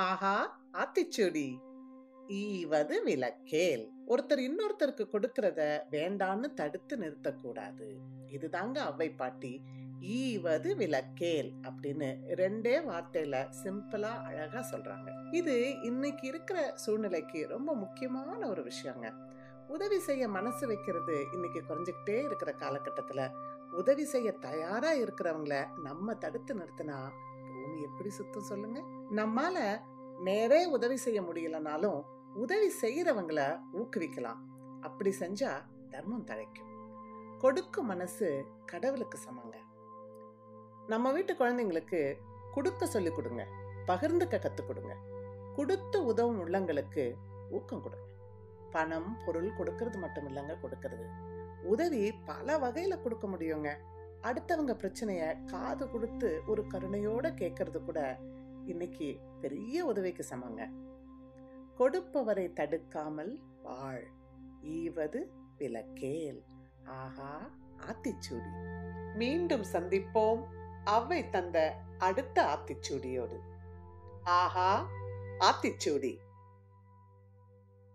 ஆஹா ஆத்திச்சூடி. ஈவது விலக்கேல் ஒருத்தர் இன்னொருத்தருக்கு கொடுக்கறத வேண்டான்னு தடுத்து நிறுத்தக்கூடாது. இதுதாங்க அவ்வை பாட்டி. ஈவது விலக்கேல் அப்படின்னு ரெண்டே வார்த்தையில சிம்பிளா அழகா சொல்றாங்க. இது இன்னைக்கு இருக்கிற சூழ்நிலைக்கு ரொம்ப முக்கியமான ஒரு விஷயங்க. உதவி செய்ய மனசு வைக்கிறது இன்னைக்கு குறைஞ்சிக்கிட்டே இருக்கிற காலகட்டத்துல. உதவி செய்ய தயாரா இருக்கிறவங்கள நம்ம தடுத்து நிறுத்தினா பூமி எப்படி சுத்தம் சொல்லுங்க? நம்மால நேரே உதவி செய்ய முடியலனாலும் உதவி செய்யறவங்கள ஊக்குவிக்கலாம். அப்படி செஞ்சா தர்மம் தழைக்கும். கொடுக்கும் மனசு கடவுளுக்கு சமங்க. நம்ம வீட்டு குழந்தைங்களுக்கு கொடுக்க சொல்லி கொடுங்க. பகிர்ந்துக்க கற்றுக் கொடுங்க. கொடுத்து உதவும் உள்ளங்களுக்கு ஊக்கம் கொடுங்க. பணம் பொருள் கொடுக்கறது மட்டும் இல்லைங்க கொடுக்கறது. உதவி பல வகையில கொடுக்க முடியுங்க. அடுத்தவங்க பிரச்சனைய காது கொடுத்து ஒரு கருணையோட கேட்கறது கூட இன்னைக்கு பெரிய உதவிக்கு சமங்க. கொடுப்பவரை தடுக்காமல் வாழ். ஈவது விலக்கேல் ஆஹா ஆத்திச்சூடி. மீண்டும் சந்திப்போம். அவ்வை தந்த அடுத்த ஆத்திச்சூடியோடு. ஆஹா ஆத்திச்சூடி.